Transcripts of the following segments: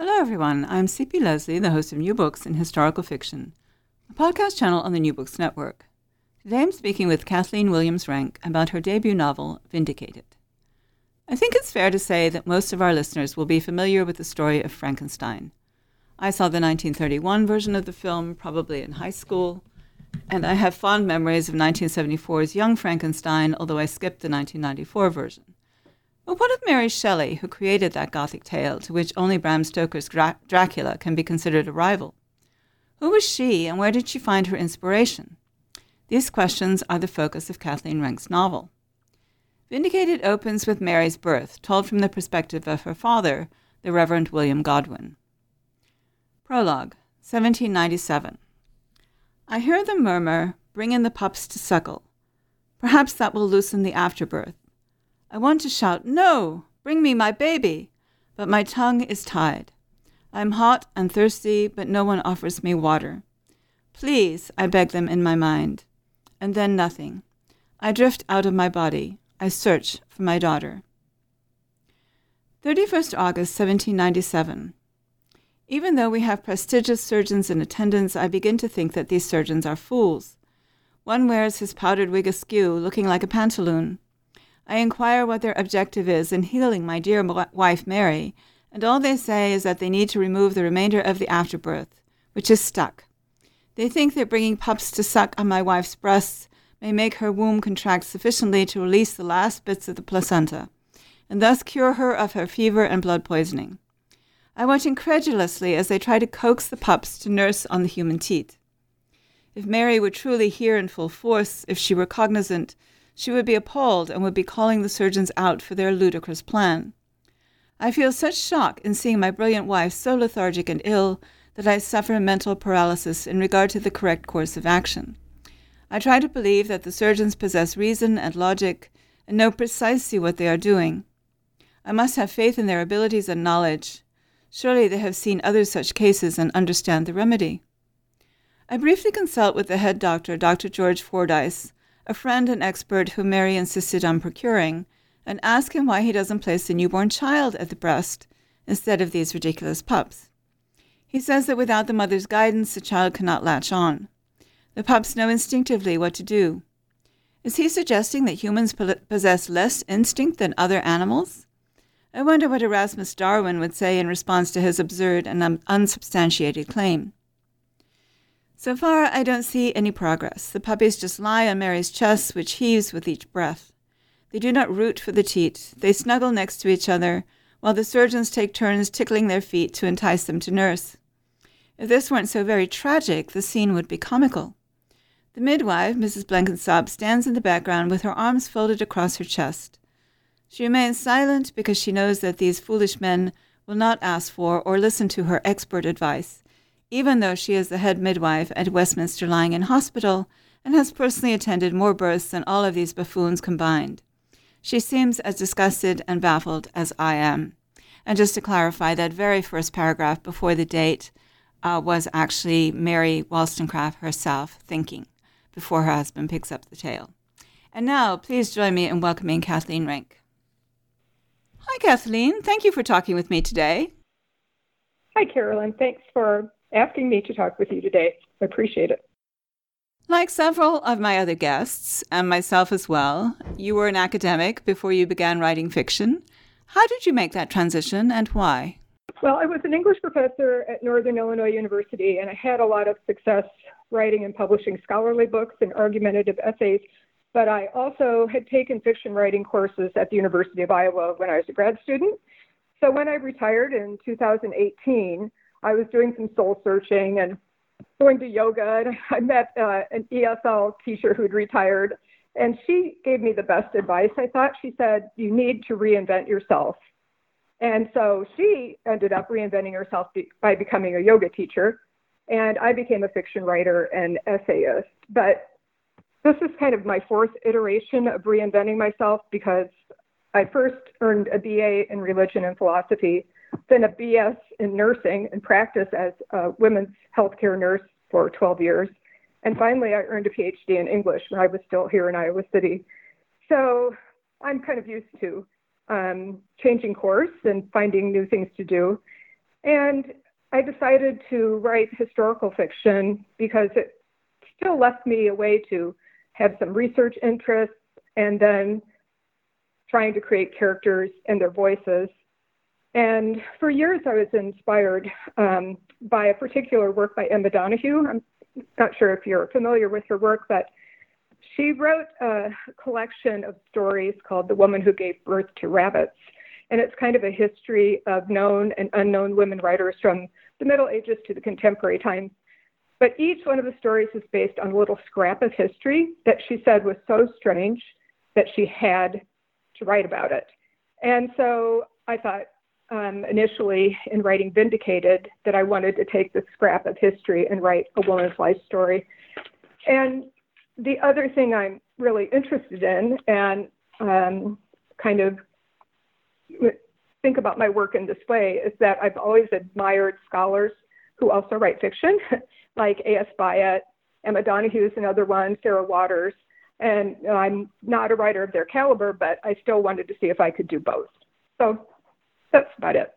Hello, everyone. I'm C.P. Lesley, the host of New Books in Historical Fiction, a podcast channel on the New Books Network. Today I'm speaking with Kathleen Williams Renk about her debut novel, Vindicated. I think it's fair to say that most of our listeners will be familiar with the story of Frankenstein. I saw the 1931 version of the film probably in high school, and I have fond memories of 1974's Young Frankenstein, although I skipped the 1994 version. But what of Mary Shelley, who created that Gothic tale to which only Bram Stoker's Gra- Dracula can be considered a rival? Who was she, and where did she find her inspiration? These questions are the focus of Kathleen Renk's novel. Vindicated opens with Mary's birth, told from the perspective of her father, the Reverend William Godwin. Prologue, 1797. I hear the murmur, Bring in the pups to suckle. Perhaps that will loosen the afterbirth. I want to shout, No! Bring me my baby! But my tongue is tied. I am hot and thirsty, but no one offers me water. Please, I beg them in my mind. And then nothing. I drift out of my body. I search for my daughter. 31st August 1797. Even though we have prestigious surgeons in attendance, I begin to think that these surgeons are fools. One wears his powdered wig askew, looking like a pantaloon. I inquire what their objective is in healing my dear wife Mary, and all they say is that they need to remove the remainder of the afterbirth, which is stuck. They think that bringing pups to suck on my wife's breasts may make her womb contract sufficiently to release the last bits of the placenta, and thus cure her of her fever and blood poisoning. I watch incredulously as they try to coax the pups to nurse on the human teat. If Mary were truly here in full force, if she were cognizant she would be appalled and would be calling the surgeons out for their ludicrous plan. I feel such shock in seeing my brilliant wife so lethargic and ill that I suffer mental paralysis in regard to the correct course of action. I try to believe that the surgeons possess reason and logic and know precisely what they are doing. I must have faith in their abilities and knowledge. Surely they have seen other such cases and understand the remedy. I briefly consult with the head doctor, Dr. George Fordyce, a friend and expert whom Mary insisted on procuring, and ask him why he doesn't place the newborn child at the breast instead of these ridiculous pups. He says that without the mother's guidance, the child cannot latch on. The pups know instinctively what to do. Is he suggesting that humans possess less instinct than other animals? I wonder what Erasmus Darwin would say in response to his absurd and unsubstantiated claim. So far, I don't see any progress. The puppies just lie on Mary's chest, which heaves with each breath. They do not root for the teat. They snuggle next to each other, while the surgeons take turns tickling their feet to entice them to nurse. If this weren't so very tragic, the scene would be comical. The midwife, Mrs. Blenkinsop, stands in the background with her arms folded across her chest. She remains silent because she knows that these foolish men will not ask for or listen to her expert advice, even though she is the head midwife at Westminster Lying in Hospital and has personally attended more births than all of these buffoons combined. She seems as disgusted and baffled as I am. And just to clarify, that very first paragraph before the date uh, was actually Mary Wollstonecraft herself thinking before her husband picks up the tale. And now, please join me in welcoming Kathleen Renk. Hi, Kathleen. Thank you for talking with me today. Hi, Carolyn. Thanks for asking me to talk with you today. I appreciate it. Like several of my other guests, and myself as well, you were an academic before you began writing fiction. How did you make that transition and why? Well, I was an English professor at Northern Illinois University, and I had a lot of success writing and publishing scholarly books and argumentative essays. But I also had taken fiction writing courses at the University of Iowa when I was a grad student. So when I retired in 2018, I was doing some soul searching and going to yoga. And I met uh, an ESL teacher who'd retired, and she gave me the best advice. I thought she said, You need to reinvent yourself. And so she ended up reinventing herself by becoming a yoga teacher. And I became a fiction writer and essayist. But this is kind of my fourth iteration of reinventing myself because I first earned a BA in religion and philosophy, then a BS in nursing and practice as a women's healthcare nurse for 12 years. And finally, I earned a PhD in English when I was still here in Iowa City. So I'm kind of used to um, changing course and finding new things to do. And I decided to write historical fiction because it still left me a way to have some research interests and then trying to create characters and their voices. And for years, I was inspired um, by a particular work by Emma Donoghue. I'm not sure if you're familiar with her work, but she wrote a collection of stories called The Woman Who Gave Birth to Rabbits. And it's kind of a history of known and unknown women writers from the Middle Ages to the contemporary times. But each one of the stories is based on a little scrap of history that she said was so strange that she had to write about it. And so I thought um, initially in writing Vindicated that I wanted to take this scrap of history and write a woman's life story. And the other thing I'm really interested in and um, kind of think about my work in this way is that I've always admired scholars who also write fiction, like A.S. Byatt, Emma Donoghue is another one, Sarah Waters. And I'm not a writer of their caliber, but I still wanted to see if I could do both. So that's about it.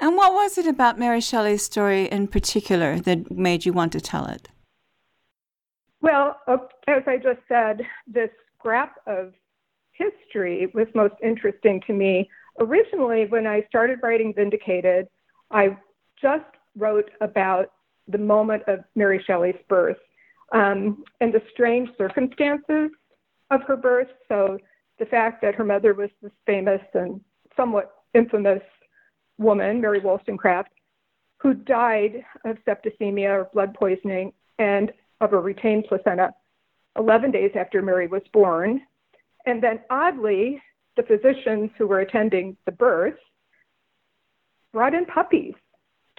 And what was it about Mary Shelley's story in particular that made you want to tell it? Well, as I just said, this scrap of history was most interesting to me. Originally, when I started writing Vindicated, I just wrote about the moment of Mary Shelley's birth um, and the strange circumstances of her birth. So, the fact that her mother was this famous and somewhat infamous woman, Mary Wollstonecraft, who died of septicemia or blood poisoning and of a retained placenta 11 days after Mary was born. And then, oddly, the physicians who were attending the birth brought in puppies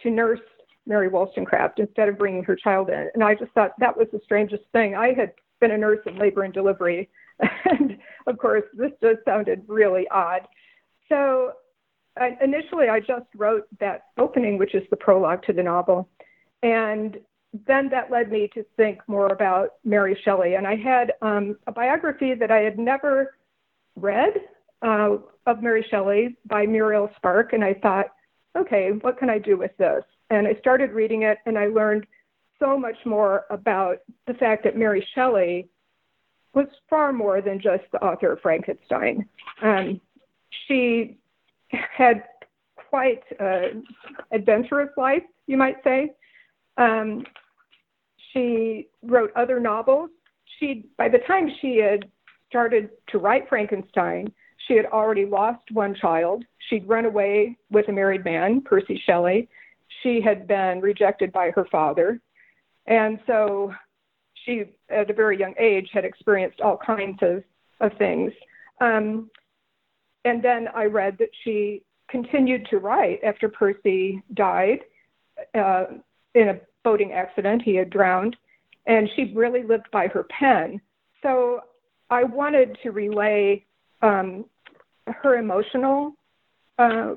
to nurse Mary Wollstonecraft instead of bringing her child in. And I just thought that was the strangest thing. I had been a nurse in labor and delivery. And of course, this just sounded really odd. So Initially, I just wrote that opening, which is the prologue to the novel. And then that led me to think more about Mary Shelley. And I had um, a biography that I had never read uh, of Mary Shelley by Muriel Spark. And I thought, okay, what can I do with this? And I started reading it, and I learned so much more about the fact that Mary Shelley was far more than just the author of Frankenstein. Um, she had quite an adventurous life, you might say. Um, she wrote other novels. She, by the time she had started to write Frankenstein, she had already lost one child. She'd run away with a married man, Percy Shelley. She had been rejected by her father. And so she, at a very young age, had experienced all kinds of, of things. Um, and then I read that she continued to write after Percy died uh, in a boating accident. He had drowned, and she really lived by her pen. So I wanted to relay um, her emotional uh,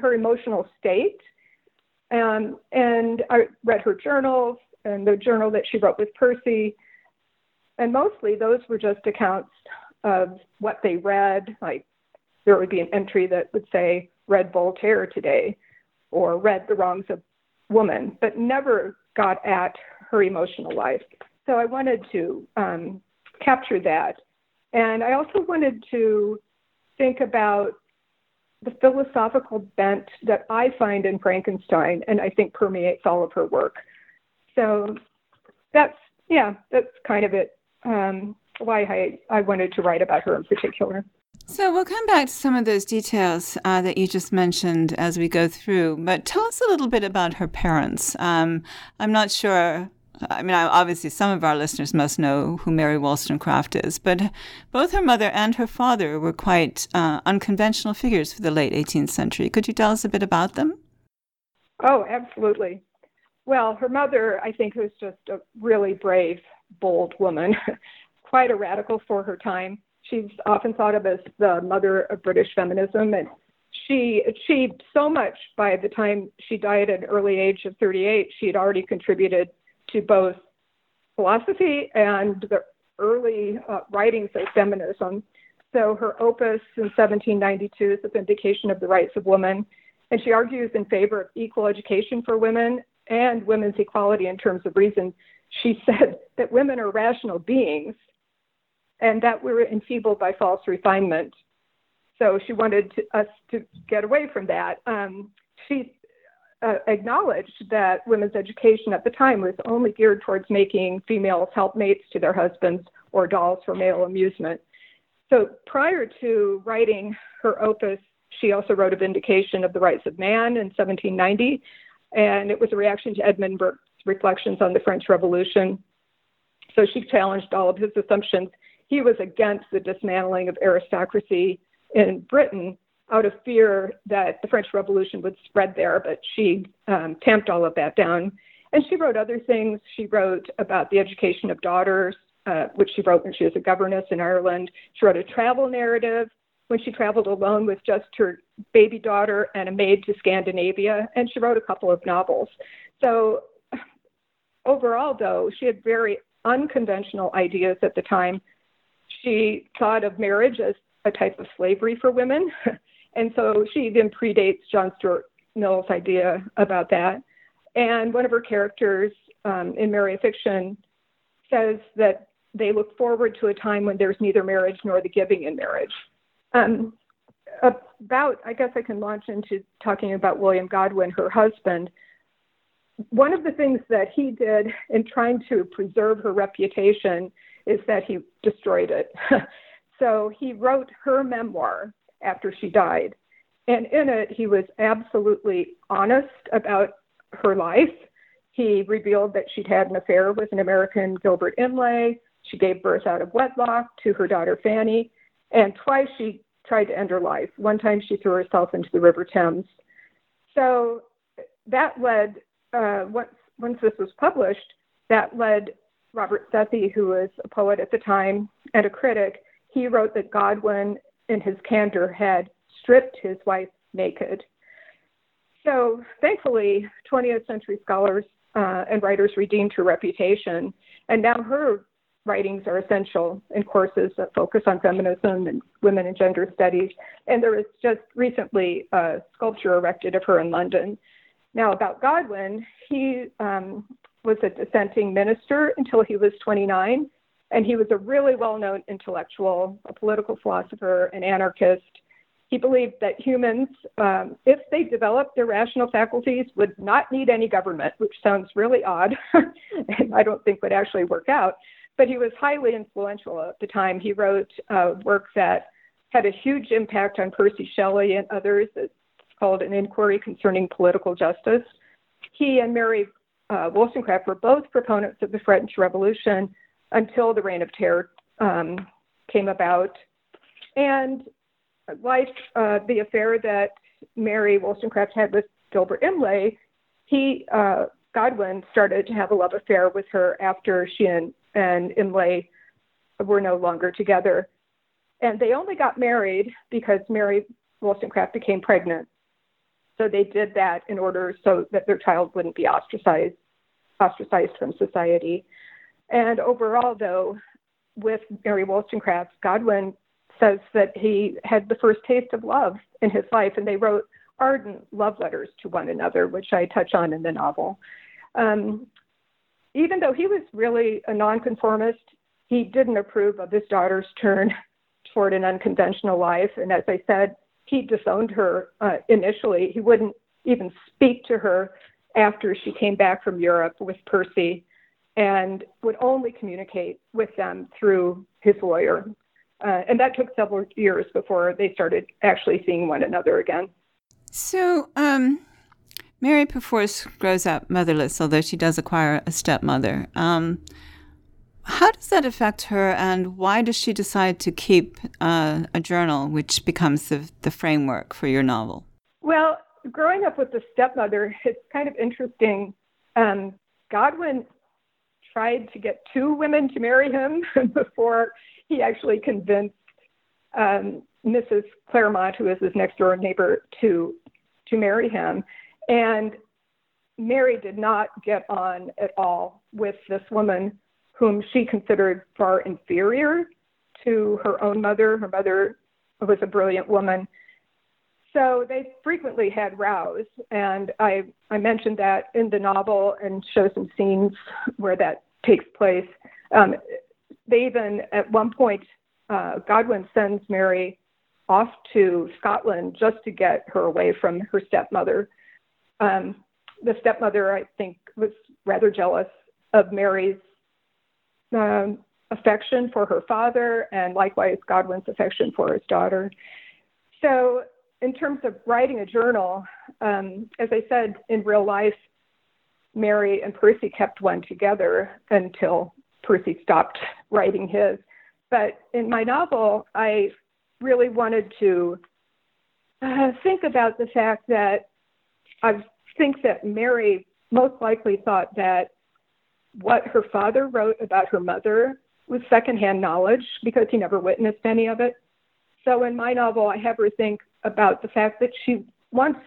her emotional state. Um, and I read her journals and the journal that she wrote with Percy. And mostly those were just accounts of what they read. Like there would be an entry that would say, read Voltaire today or read The Wrongs of Woman, but never got at her emotional life. So I wanted to um, capture that. And I also wanted to think about the philosophical bent that I find in Frankenstein and I think permeates all of her work. So that's, yeah, that's kind of it, um, why I, I wanted to write about her in particular. So we'll come back to some of those details uh, that you just mentioned as we go through, but tell us a little bit about her parents. Um, I'm not sure I mean, obviously, some of our listeners must know who Mary Wollstonecraft is, but both her mother and her father were quite uh, unconventional figures for the late 18th century. Could you tell us a bit about them? Oh, absolutely. Well, her mother, I think, was just a really brave, bold woman, quite a radical for her time. She's often thought of as the mother of British feminism, and she achieved so much by the time she died at an early age of 38. She had already contributed to both philosophy and the early uh, writings of feminism. So her opus in 1792 is a vindication of the rights of women, and she argues in favor of equal education for women and women's equality in terms of reason. She said that women are rational beings and that we're enfeebled by false refinement. So she wanted to, us to get away from that. Um, she uh, acknowledged that women's education at the time was only geared towards making females helpmates to their husbands or dolls for male amusement. So prior to writing her opus, she also wrote a vindication of the rights of man in 1790, and it was a reaction to Edmund Burke's reflections on the French Revolution. So she challenged all of his assumptions. He was against the dismantling of aristocracy in Britain out of fear that the French Revolution would spread there, but she um, tamped all of that down. And she wrote other things. She wrote about the education of daughters, uh, which she wrote when she was a governess in Ireland. She wrote a travel narrative when she traveled alone with just her baby daughter and a maid to Scandinavia. And she wrote a couple of novels. So, overall, though, she had very unconventional ideas at the time. She thought of marriage as a type of slavery for women. and so she even predates John Stuart Mill's idea about that. And one of her characters um, in Mary Fiction says that they look forward to a time when there's neither marriage nor the giving in marriage. Um, about, I guess I can launch into talking about William Godwin, her husband. One of the things that he did in trying to preserve her reputation is that he destroyed it. So he wrote her memoir after she died. And in it, he was absolutely honest about her life. He revealed that she'd had an affair with an American, Gilbert Imlay. She gave birth out of wedlock to her daughter Fanny. And twice she tried to end her life. One time she threw herself into the River Thames. So that led, uh, once, once this was published, that led Robert Southey, who was a poet at the time and a critic, he wrote that Godwin, in his candor, had stripped his wife naked. So thankfully, 20th century scholars uh, and writers redeemed her reputation, and now her writings are essential in courses that focus on feminism and women and gender studies. And there was just recently a sculpture erected of her in London. Now, about Godwin, he um, was a dissenting minister until he was 29 and he was a really well known intellectual, a political philosopher, an anarchist. He believed that humans, um, if they developed their rational faculties, would not need any government, which sounds really odd, and I don't think would actually work out. But he was highly influential at the time. He wrote uh, work that had a huge impact on Percy Shelley and others. It's called An Inquiry Concerning Political Justice. He and Mary uh, Wollstonecraft were both proponents of the French Revolution, until the Reign of Terror um, came about. And like uh, the affair that Mary Wollstonecraft had with Gilbert Imlay, he uh, Godwin started to have a love affair with her after she and, and Imlay were no longer together. And they only got married because Mary Wollstonecraft became pregnant. So they did that in order so that their child wouldn't be ostracized ostracized from society. And overall, though, with Mary Wollstonecraft, Godwin says that he had the first taste of love in his life, and they wrote ardent love letters to one another, which I touch on in the novel. Um, even though he was really a nonconformist, he didn't approve of his daughter's turn toward an unconventional life. And as I said, he disowned her uh, initially. He wouldn't even speak to her after she came back from Europe with Percy and would only communicate with them through his lawyer. Uh, and that took several years before they started actually seeing one another again. So, um, Mary perforce grows up motherless, although she does acquire a stepmother. Um, how does that affect her, and why does she decide to keep uh, a journal, which becomes the, the framework for your novel? Well, growing up with the stepmother, it's kind of interesting. Um, Godwin tried to get two women to marry him before he actually convinced um, Mrs. Clairmont, who is his next door neighbor, to to marry him. And Mary did not get on at all with this woman whom she considered far inferior to her own mother. Her mother was a brilliant woman. So they frequently had rows, and I, I mentioned that in the novel and show some scenes where that takes place. Um, they even, at one point, uh, Godwin sends Mary off to Scotland just to get her away from her stepmother. Um, the stepmother, I think, was rather jealous of Mary's um, affection for her father and likewise Godwin's affection for his daughter. So, in terms of writing a journal, um, as I said, in real life, Mary and Percy kept one together until Percy stopped writing his. But in my novel, I really wanted to uh, think about the fact that I think that Mary most likely thought that what her father wrote about her mother was secondhand knowledge because he never witnessed any of it. So in my novel, I have her think about the fact that she wants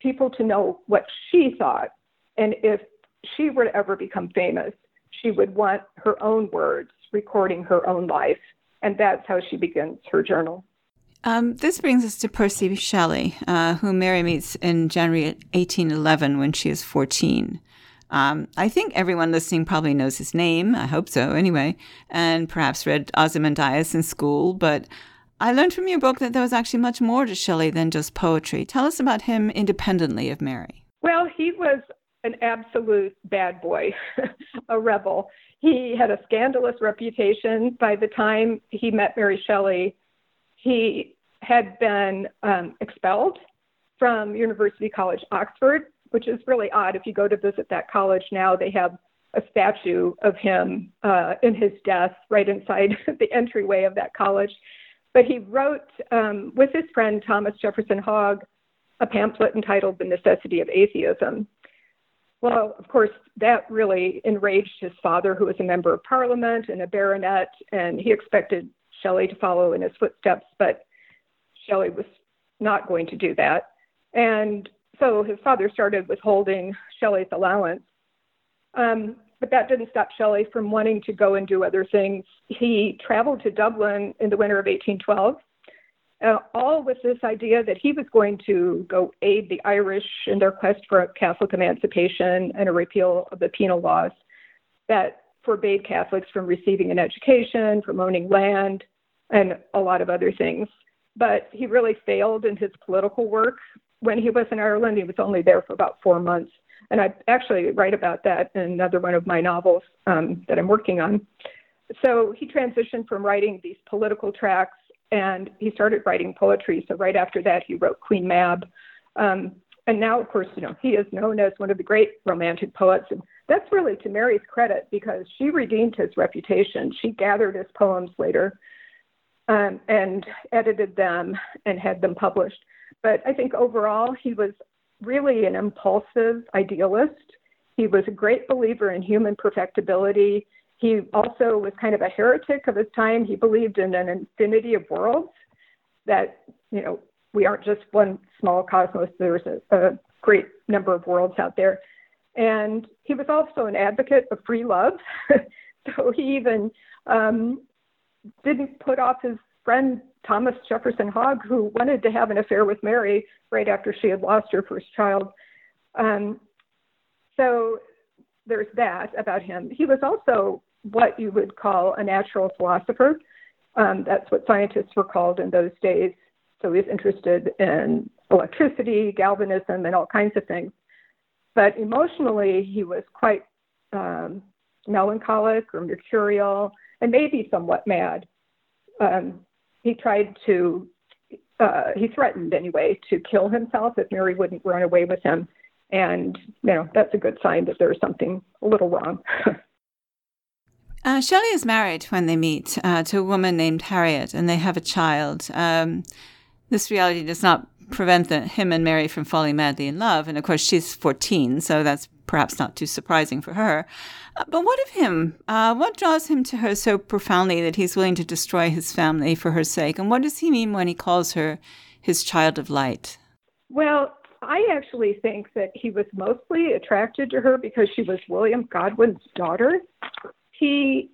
people to know what she thought. And if she were to ever become famous, she would want her own words recording her own life. And that's how she begins her journal. Um, this brings us to Percy Shelley, uh, whom Mary meets in January 1811 when she is 14. Um, I think everyone listening probably knows his name. I hope so, anyway, and perhaps read Ozymandias in school. But I learned from your book that there was actually much more to Shelley than just poetry. Tell us about him independently of Mary. Well, he was an absolute bad boy, a rebel. He had a scandalous reputation. By the time he met Mary Shelley, he had been um, expelled from University College Oxford which is really odd. If you go to visit that college now, they have a statue of him uh, in his death right inside the entryway of that college. But he wrote um, with his friend Thomas Jefferson Hogg a pamphlet entitled The Necessity of Atheism. Well, of course, that really enraged his father, who was a member of parliament and a baronet, and he expected Shelley to follow in his footsteps, but Shelley was not going to do that. And so his father started withholding Shelley's allowance. Um, but that didn't stop Shelley from wanting to go and do other things. He traveled to Dublin in the winter of 1812, uh, all with this idea that he was going to go aid the Irish in their quest for Catholic emancipation and a repeal of the penal laws that forbade Catholics from receiving an education, from owning land, and a lot of other things. But he really failed in his political work when he was in Ireland, he was only there for about four months. And I actually write about that in another one of my novels um, that I'm working on. So he transitioned from writing these political tracts and he started writing poetry. So right after that, he wrote Queen Mab. Um, and now, of course, you know, he is known as one of the great romantic poets. And that's really to Mary's credit because she redeemed his reputation. She gathered his poems later um, and edited them and had them published. But I think overall, he was really an impulsive idealist. He was a great believer in human perfectibility. He also was kind of a heretic of his time. He believed in an infinity of worlds, that, you know, we aren't just one small cosmos, there's a, a great number of worlds out there. And he was also an advocate of free love. so he even um, didn't put off his friend Thomas Jefferson Hogg, who wanted to have an affair with Mary right after she had lost her first child. Um, so there's that about him. He was also what you would call a natural philosopher. Um, that's what scientists were called in those days. So he was interested in electricity, galvanism, and all kinds of things. But emotionally, he was quite um, melancholic or mercurial and maybe somewhat mad. Um, he tried to, uh, he threatened anyway to kill himself if Mary wouldn't run away with him. And, you know, that's a good sign that there's something a little wrong. uh, Shelley is married when they meet uh, to a woman named Harriet, and they have a child. Um, this reality does not prevent the, him and Mary from falling madly in love. And of course, she's 14, so that's perhaps not too surprising for her. Uh, but what of him? Uh, what draws him to her so profoundly that he's willing to destroy his family for her sake? And what does he mean when he calls her his child of light? Well, I actually think that he was mostly attracted to her because she was William Godwin's daughter. He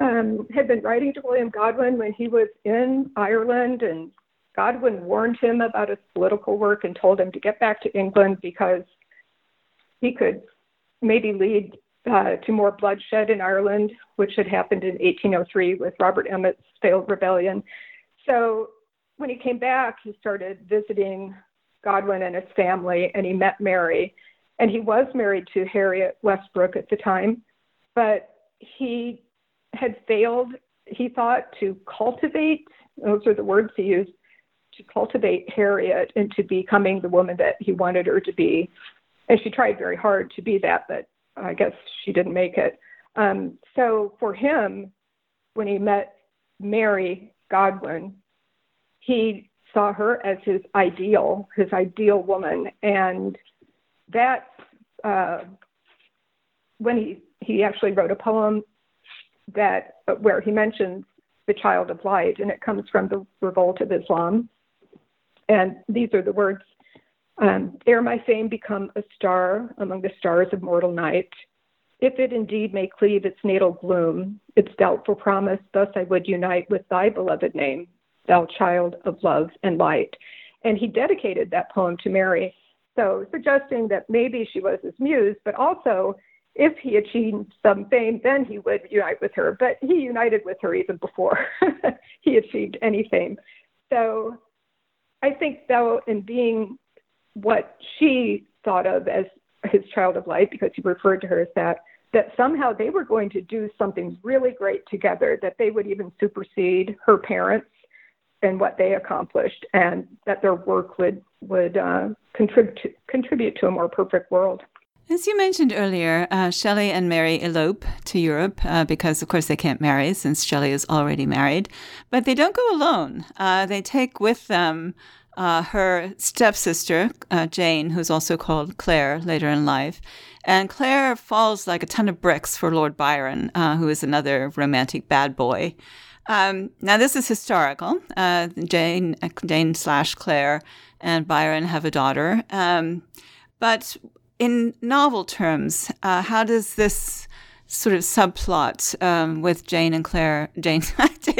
um, had been writing to William Godwin when he was in Ireland and Godwin warned him about his political work and told him to get back to England because he could maybe lead uh, to more bloodshed in Ireland, which had happened in 1803 with Robert Emmet's failed rebellion. So when he came back, he started visiting Godwin and his family, and he met Mary. And he was married to Harriet Westbrook at the time, but he had failed, he thought, to cultivate, those are the words he used, to cultivate Harriet into becoming the woman that he wanted her to be. And she tried very hard to be that, but I guess she didn't make it. Um, so for him, when he met Mary Godwin, he saw her as his ideal, his ideal woman, and that uh, when he he actually wrote a poem that where he mentions the child of light, and it comes from the revolt of Islam. And these are the words um, Ere my fame become a star among the stars of mortal night, if it indeed may cleave its natal gloom, its doubtful promise, thus I would unite with thy beloved name, thou child of love and light. And he dedicated that poem to Mary, so suggesting that maybe she was his muse, but also if he achieved some fame, then he would unite with her. But he united with her even before he achieved any fame. So I think, though, in being what she thought of as his child of light, because he referred to her as that, that somehow they were going to do something really great together, that they would even supersede her parents and what they accomplished, and that their work would would uh, contribute to, contribute to a more perfect world. As you mentioned earlier, uh, Shelley and Mary elope to Europe uh, because, of course, they can't marry since Shelley is already married. But they don't go alone. Uh, they take with them uh, her stepsister, uh, Jane, who's also called Claire later in life. And Claire falls like a ton of bricks for Lord Byron, uh, who is another romantic bad boy. Um, now, this is historical. Jane, Jane slash Claire and Byron have a daughter. Um, but in novel terms, uh, how does this sort of subplot um, with Jane and Claire, Jane,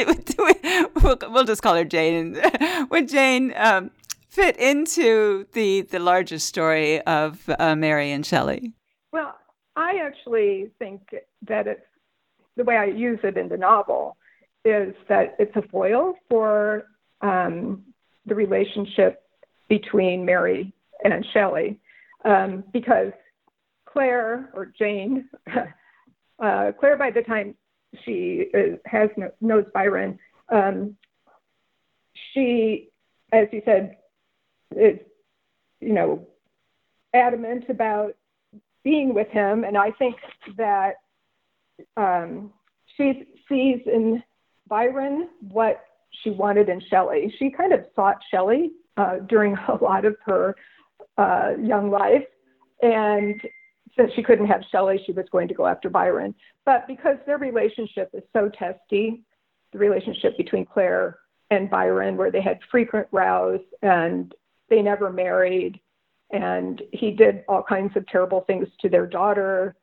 we'll, just call her Jane, with Jane um, fit into the the larger story of uh, Mary and Shelley? Well, I actually think that it's the way I use it in the novel is that it's a foil for um, the relationship between Mary and Shelley um, because Claire or Jane, uh, Claire, by the time she is, has knows Byron, um, she, as you said, is you know adamant about being with him, and I think that um, she sees in Byron what she wanted in Shelley. She kind of sought Shelley uh, during a lot of her uh, young life. And she couldn't have Shelley, she was going to go after Byron. But because their relationship is so testy, the relationship between Claire and Byron, where they had frequent rows and they never married, and he did all kinds of terrible things to their daughter,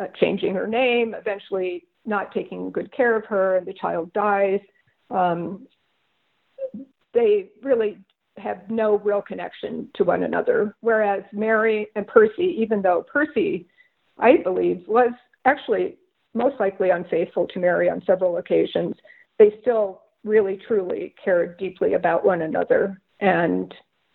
uh, changing her name, eventually not taking good care of her, and the child dies. Um, they really have no real connection to one another. Whereas Mary and Percy, even though Percy, I believe, was actually most likely unfaithful to Mary on several occasions, they still really truly cared deeply about one another. And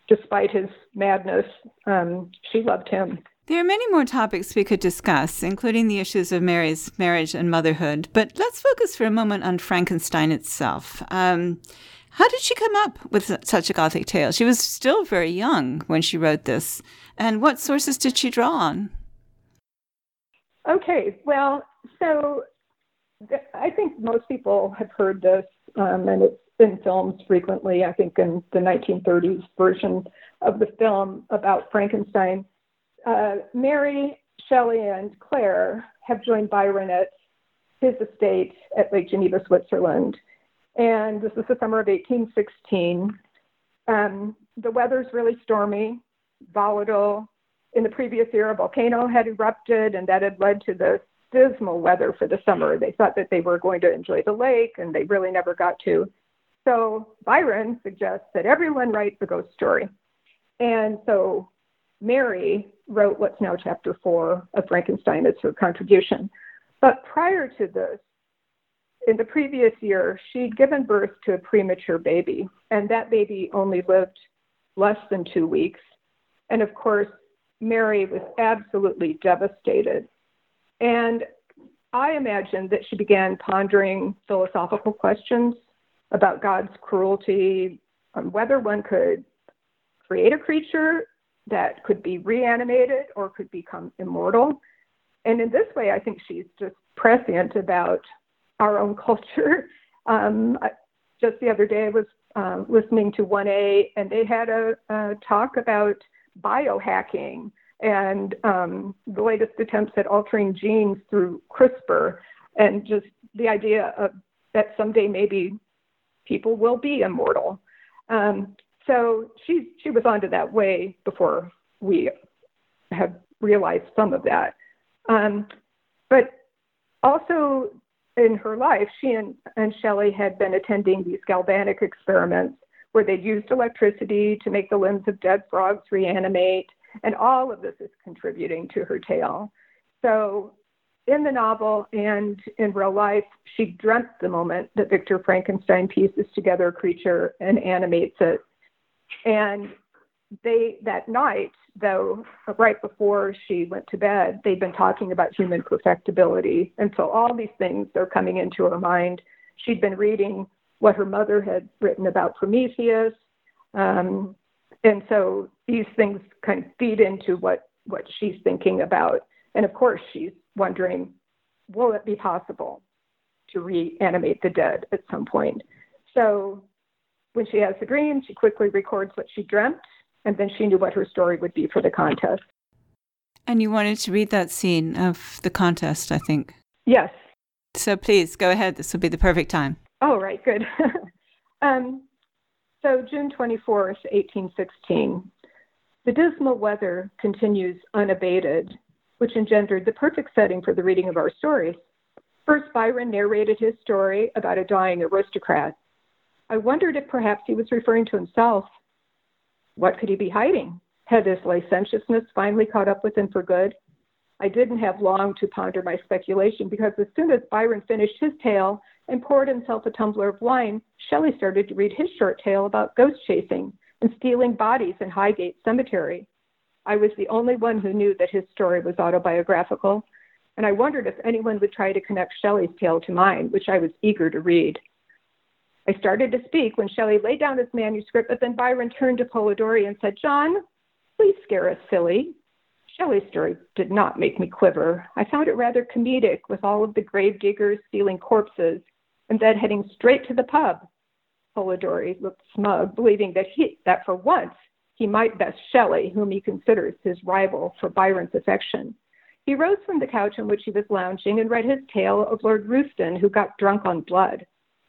despite his madness, um, she loved him. There are many more topics we could discuss, including the issues of Mary's marriage and motherhood, but let's focus for a moment on Frankenstein itself. Um, How did she come up with such a Gothic tale? She was still very young when she wrote this. And what sources did she draw on? Okay, well, so I think most people have heard this, um, and it's in films frequently. I think in the 1930s version of the film about Frankenstein, uh, Mary, Shelley, and Claire have joined Byron at his estate at Lake Geneva, Switzerland. And this is the summer of 1816. Um, the weather's really stormy, volatile. In the previous year, a volcano had erupted, and that had led to the dismal weather for the summer. They thought that they were going to enjoy the lake, and they really never got to. So Byron suggests that everyone writes a ghost story. And so Mary wrote what's now chapter four of Frankenstein as her contribution. But prior to this, in the previous year, she'd given birth to a premature baby, and that baby only lived less than two weeks. And of course, Mary was absolutely devastated. And I imagine that she began pondering philosophical questions about God's cruelty, on whether one could create a creature that could be reanimated or could become immortal. And in this way, I think she's just prescient about our own culture. Um, just the other day, I was uh, listening to 1A, and they had a, a talk about biohacking and um, the latest attempts at altering genes through CRISPR, and just the idea of that someday maybe people will be immortal. Um, so she she was onto that way before we have realized some of that. Um, but also in her life, she and, and Shelley had been attending these galvanic experiments where they used electricity to make the limbs of dead frogs reanimate, and all of this is contributing to her tale. So in the novel and in real life, she dreamt the moment that Victor Frankenstein pieces together a creature and animates it. And they that night, though, right before she went to bed, they'd been talking about human perfectibility. And so all these things are coming into her mind. She'd been reading what her mother had written about Prometheus. Um, and so these things kind of feed into what, what she's thinking about. And of course, she's wondering will it be possible to reanimate the dead at some point? So when she has the dream, she quickly records what she dreamt and then she knew what her story would be for the contest. And you wanted to read that scene of the contest, I think. Yes. So please go ahead. This will be the perfect time. Oh, right, good. um, so, June 24th, 1816. The dismal weather continues unabated, which engendered the perfect setting for the reading of our stories. First, Byron narrated his story about a dying aristocrat. I wondered if perhaps he was referring to himself what could he be hiding? Had his licentiousness finally caught up with him for good? I didn't have long to ponder my speculation because as soon as Byron finished his tale and poured himself a tumbler of wine, Shelley started to read his short tale about ghost chasing and stealing bodies in Highgate Cemetery. I was the only one who knew that his story was autobiographical, and I wondered if anyone would try to connect Shelley's tale to mine, which I was eager to read. I started to speak when Shelley laid down his manuscript, but then Byron turned to Polidori and said, John, please scare us silly. Shelley's story did not make me quiver. I found it rather comedic with all of the grave diggers stealing corpses and then heading straight to the pub. Polidori looked smug, believing that he that for once he might best Shelley, whom he considers his rival for Byron's affection. He rose from the couch on which he was lounging and read his tale of Lord Ruthven, who got drunk on blood.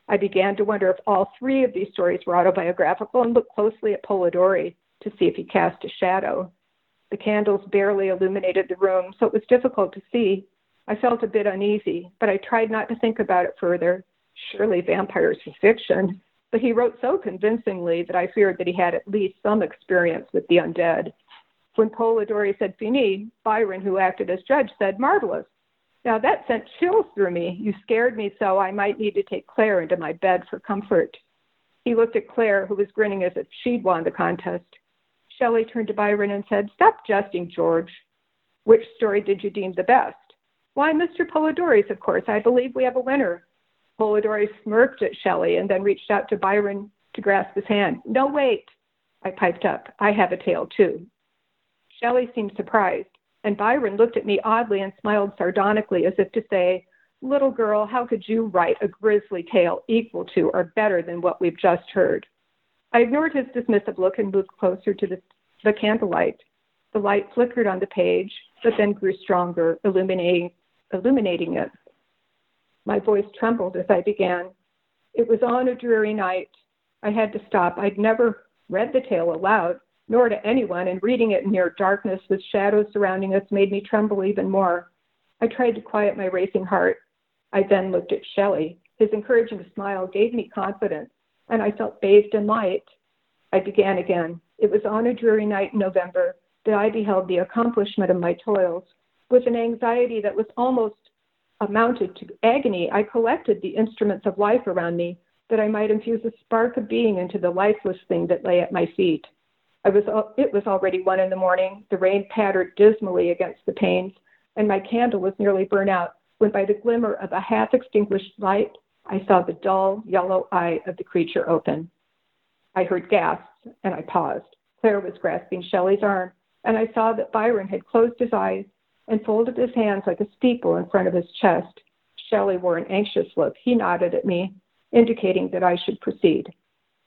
I began to wonder if all three of these stories were autobiographical and looked closely at Polidori to see if he cast a shadow. The candles barely illuminated the room, so it was difficult to see. I felt a bit uneasy, but I tried not to think about it further. Surely vampires were fiction. But he wrote so convincingly that I feared that he had at least some experience with the undead. When Polidori said fini, Byron, who acted as judge, said marvelous. Now that sent chills through me. You scared me so I might need to take Claire into my bed for comfort. He looked at Claire, who was grinning as if she'd won the contest. Shelley turned to Byron and said, Stop jesting, George. Which story did you deem the best? Why, Mr. Polidori's, of course. I believe we have a winner. Polidori smirked at Shelley and then reached out to Byron to grasp his hand. No, wait, I piped up. I have a tale too. Shelley seemed surprised, and Byron looked at me oddly and smiled sardonically as if to say, Little girl, how could you write a grisly tale equal to or better than what we've just heard? I ignored his dismissive look and moved closer to the, the candlelight. The light flickered on the page, but then grew stronger, illuminating, illuminating it. My voice trembled as I began. It was on a dreary night. I had to stop. I'd never read the tale aloud, nor to anyone, and reading it in near darkness with shadows surrounding us made me tremble even more. I tried to quiet my racing heart. I then looked at Shelley. His encouraging smile gave me confidence, and I felt bathed in light. I began again. It was on a dreary night in November that I beheld the accomplishment of my toils. With an anxiety that was almost amounted to agony, I collected the instruments of life around me that I might infuse a spark of being into the lifeless thing that lay at my feet. I was, it was already one in the morning. The rain pattered dismally against the panes, and my candle was nearly burnt out when, by the glimmer of a half extinguished light, I saw the dull yellow eye of the creature open. I heard gasps, and I paused. Claire was grasping Shelley's arm, and I saw that Byron had closed his eyes and folded his hands like a steeple in front of his chest. Shelley wore an anxious look. He nodded at me, indicating that I should proceed.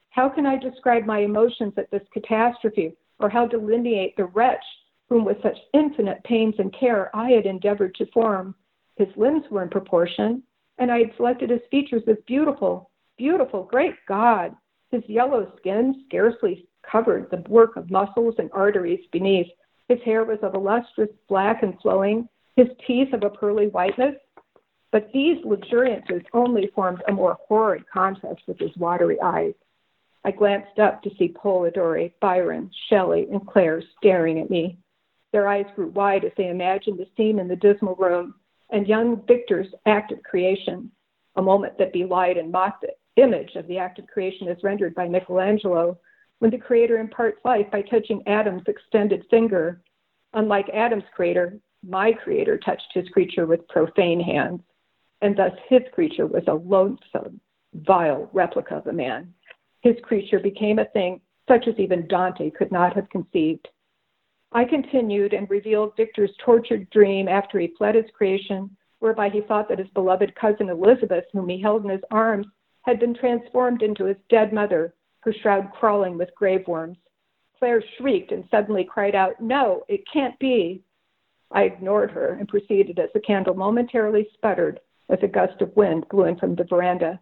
How can I describe my emotions at this catastrophe, or how delineate the wretch whom, with such infinite pains and care, I had endeavored to form? His limbs were in proportion, and I had selected his features as beautiful, beautiful, great God! His yellow skin scarcely covered the work of muscles and arteries beneath. His hair was of a lustrous black and flowing, his teeth of a pearly whiteness. But these luxuriances only formed a more horrid contrast with his watery eyes. I glanced up to see Polidori, Byron, Shelley, and Claire staring at me. Their eyes grew wide as they imagined the scene in the dismal room and young Victor's act of creation, a moment that belied and mocked the image of the act of creation as rendered by Michelangelo when the creator imparts life by touching Adam's extended finger. Unlike Adam's creator, my creator touched his creature with profane hands, and thus his creature was a loathsome, vile replica of a man. His creature became a thing such as even Dante could not have conceived. I continued and revealed Victor's tortured dream after he fled his creation, whereby he thought that his beloved cousin Elizabeth, whom he held in his arms, had been transformed into his dead mother, her shroud crawling with grave worms. Claire shrieked and suddenly cried out, No, it can't be. I ignored her and proceeded as the candle momentarily sputtered as a gust of wind blew in from the veranda.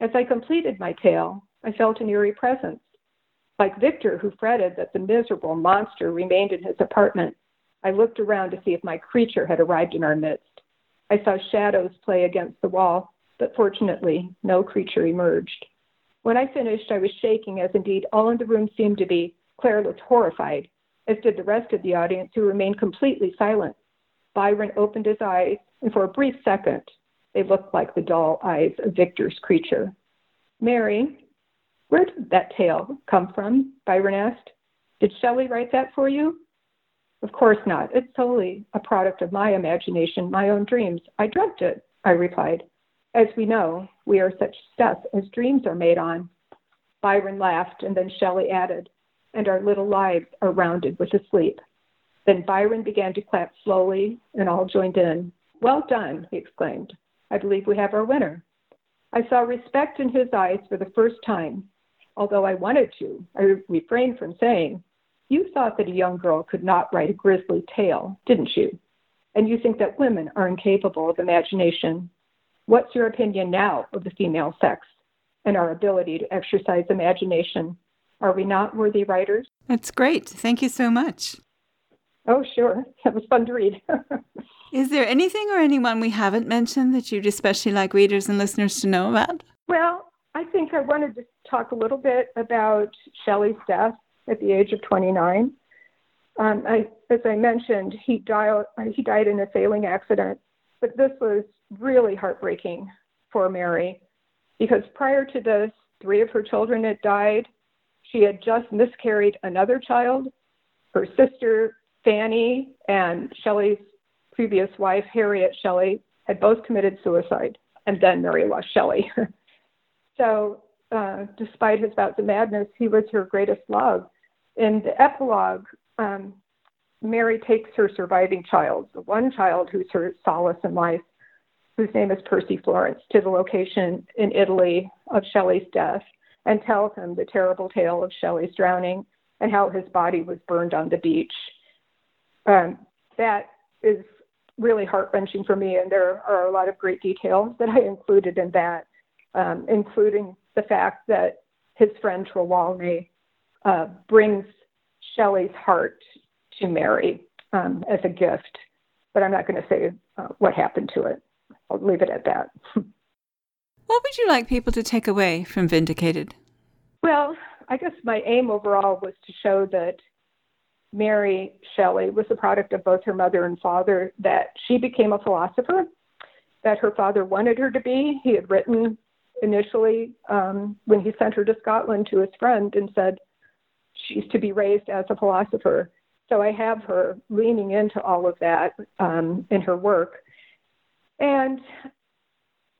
As I completed my tale, I felt an eerie presence. Like Victor, who fretted that the miserable monster remained in his apartment, I looked around to see if my creature had arrived in our midst. I saw shadows play against the wall, but fortunately, no creature emerged. When I finished, I was shaking, as indeed all in the room seemed to be. Claire looked horrified, as did the rest of the audience, who remained completely silent. Byron opened his eyes, and for a brief second, they looked like the dull eyes of Victor's creature. Mary, where did that tale come from? Byron asked. Did Shelley write that for you? Of course not. It's solely a product of my imagination, my own dreams. I dreamt it, I replied. As we know, we are such stuff as dreams are made on. Byron laughed, and then Shelley added, and our little lives are rounded with a sleep. Then Byron began to clap slowly, and all joined in. Well done, he exclaimed. I believe we have our winner. I saw respect in his eyes for the first time. Although I wanted to, I refrained from saying, You thought that a young girl could not write a grisly tale, didn't you? And you think that women are incapable of imagination. What's your opinion now of the female sex and our ability to exercise imagination? Are we not worthy writers? That's great. Thank you so much. Oh, sure. That was fun to read. Is there anything or anyone we haven't mentioned that you'd especially like readers and listeners to know about? Well, I think I wanted to talk a little bit about Shelley's death at the age of 29. Um, I, as I mentioned, he died, he died in a sailing accident, but this was really heartbreaking for Mary because prior to this, three of her children had died. She had just miscarried another child. Her sister, Fanny, and Shelley's previous wife, Harriet Shelley, had both committed suicide, and then Mary lost Shelley. so uh, despite his bouts of madness, he was her greatest love. In the epilogue, um, Mary takes her surviving child, the one child who's her solace in life, whose name is Percy Florence, to the location in Italy of Shelley's death and tells him the terrible tale of Shelley's drowning and how his body was burned on the beach. Um, that is really heart wrenching for me, and there are a lot of great details that I included in that, um, including the fact that his friend Trelawny uh, brings Shelley's heart to Mary um, as a gift, but I'm not going to say uh, what happened to it. I'll leave it at that. what would you like people to take away from Vindicated? Well, I guess my aim overall was to show that Mary Shelley was a product of both her mother and father, that she became a philosopher, that her father wanted her to be. He had written initially um, when he sent her to Scotland to his friend and said, She's to be raised as a philosopher. So I have her leaning into all of that um, in her work. And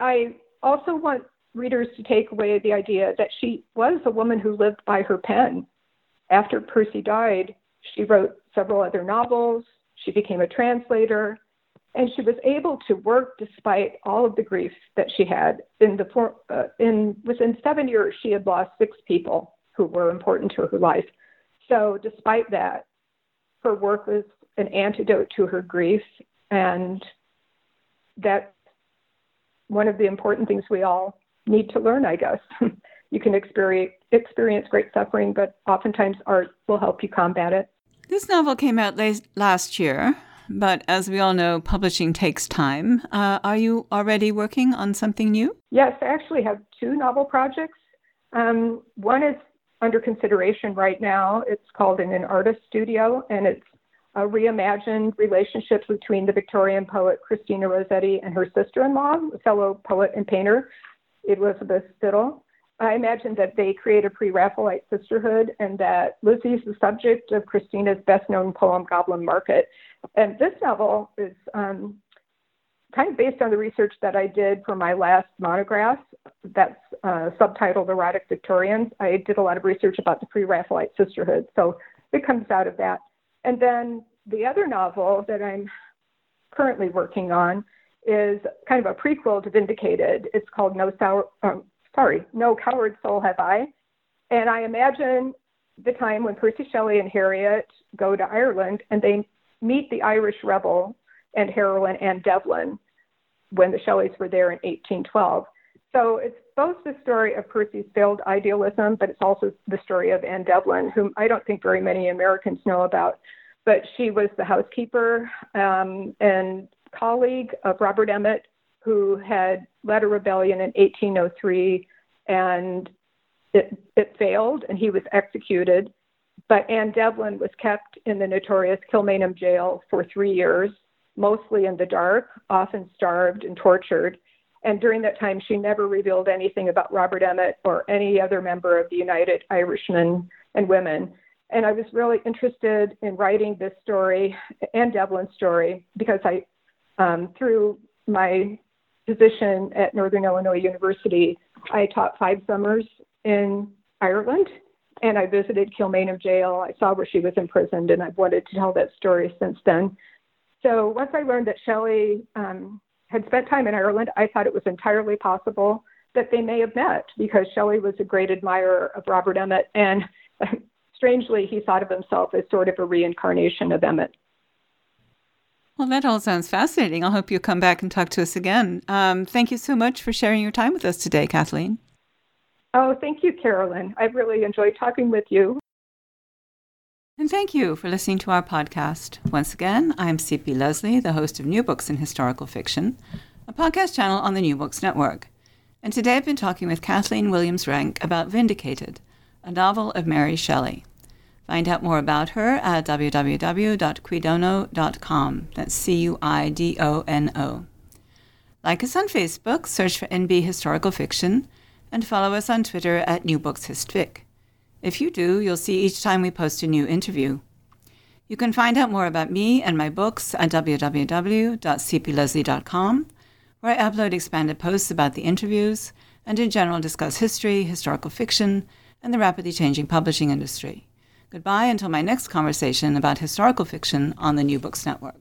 I also want readers to take away the idea that she was a woman who lived by her pen. After Percy died, she wrote several other novels, she became a translator, and she was able to work despite all of the grief that she had. In the for, uh, in within seven years, she had lost six people who were important to her life. So, despite that, her work was an antidote to her grief, and that's one of the important things we all need to learn, I guess. you can experience experience great suffering, but oftentimes art will help you combat it. This novel came out last year, but as we all know, publishing takes time. Uh, are you already working on something new? Yes, I actually have two novel projects. Um, one is under consideration right now. It's called In an Artist Studio, and it's a reimagined relationship between the Victorian poet Christina Rossetti and her sister in law, fellow poet and painter Elizabeth Siddal. I imagine that they create a pre Raphaelite sisterhood and that Lizzie is the subject of Christina's best known poem, Goblin Market. And this novel is um, kind of based on the research that I did for my last monograph that's uh, subtitled Erotic Victorians. I did a lot of research about the pre Raphaelite sisterhood. So it comes out of that. And then the other novel that I'm currently working on is kind of a prequel to Vindicated. It's called No Sour, um, sorry, No Coward Soul Have I. And I imagine the time when Percy Shelley and Harriet go to Ireland and they meet the Irish rebel and heroine Anne Devlin when the Shelleys were there in 1812. So it's both the story of Percy's failed idealism, but it's also the story of Anne Devlin, whom I don't think very many Americans know about. But she was the housekeeper um, and colleague of Robert Emmet, who had led a rebellion in 1803 and it, it failed and he was executed. But Anne Devlin was kept in the notorious Kilmainham jail for three years, mostly in the dark, often starved and tortured. And during that time, she never revealed anything about Robert Emmet or any other member of the United Irishmen and Women. And I was really interested in writing this story, Anne Devlin's story, because I, um, through my position at Northern Illinois University, I taught five summers in Ireland and I visited Kilmainham jail. I saw where she was imprisoned and I've wanted to tell that story since then. So once I learned that Shelley um, had spent time in Ireland, I thought it was entirely possible that they may have met because Shelley was a great admirer of Robert Emmet and strangely he thought of himself as sort of a reincarnation of Emmet. Well, that all sounds fascinating. I hope you'll come back and talk to us again. Um, thank you so much for sharing your time with us today, Kathleen. Oh, thank you, Carolyn. I've really enjoyed talking with you. And thank you for listening to our podcast. Once again, I'm C.P. Lesley, the host of New Books in Historical Fiction, a podcast channel on the New Books Network. And today I've been talking with Kathleen Williams Renk about Vindicated, a novel of Mary Shelley. Find out more about her at www.cuidono.com. That's C U I D O N O. Like us on Facebook, search for NB Historical Fiction, and follow us on Twitter at New Books Histfic. If you do, you'll see each time we post a new interview. You can find out more about me and my books at www.cplesley.com, where I upload expanded posts about the interviews and in general discuss history, historical fiction, and the rapidly changing publishing industry. Goodbye until my next conversation about historical fiction on the New Books Network.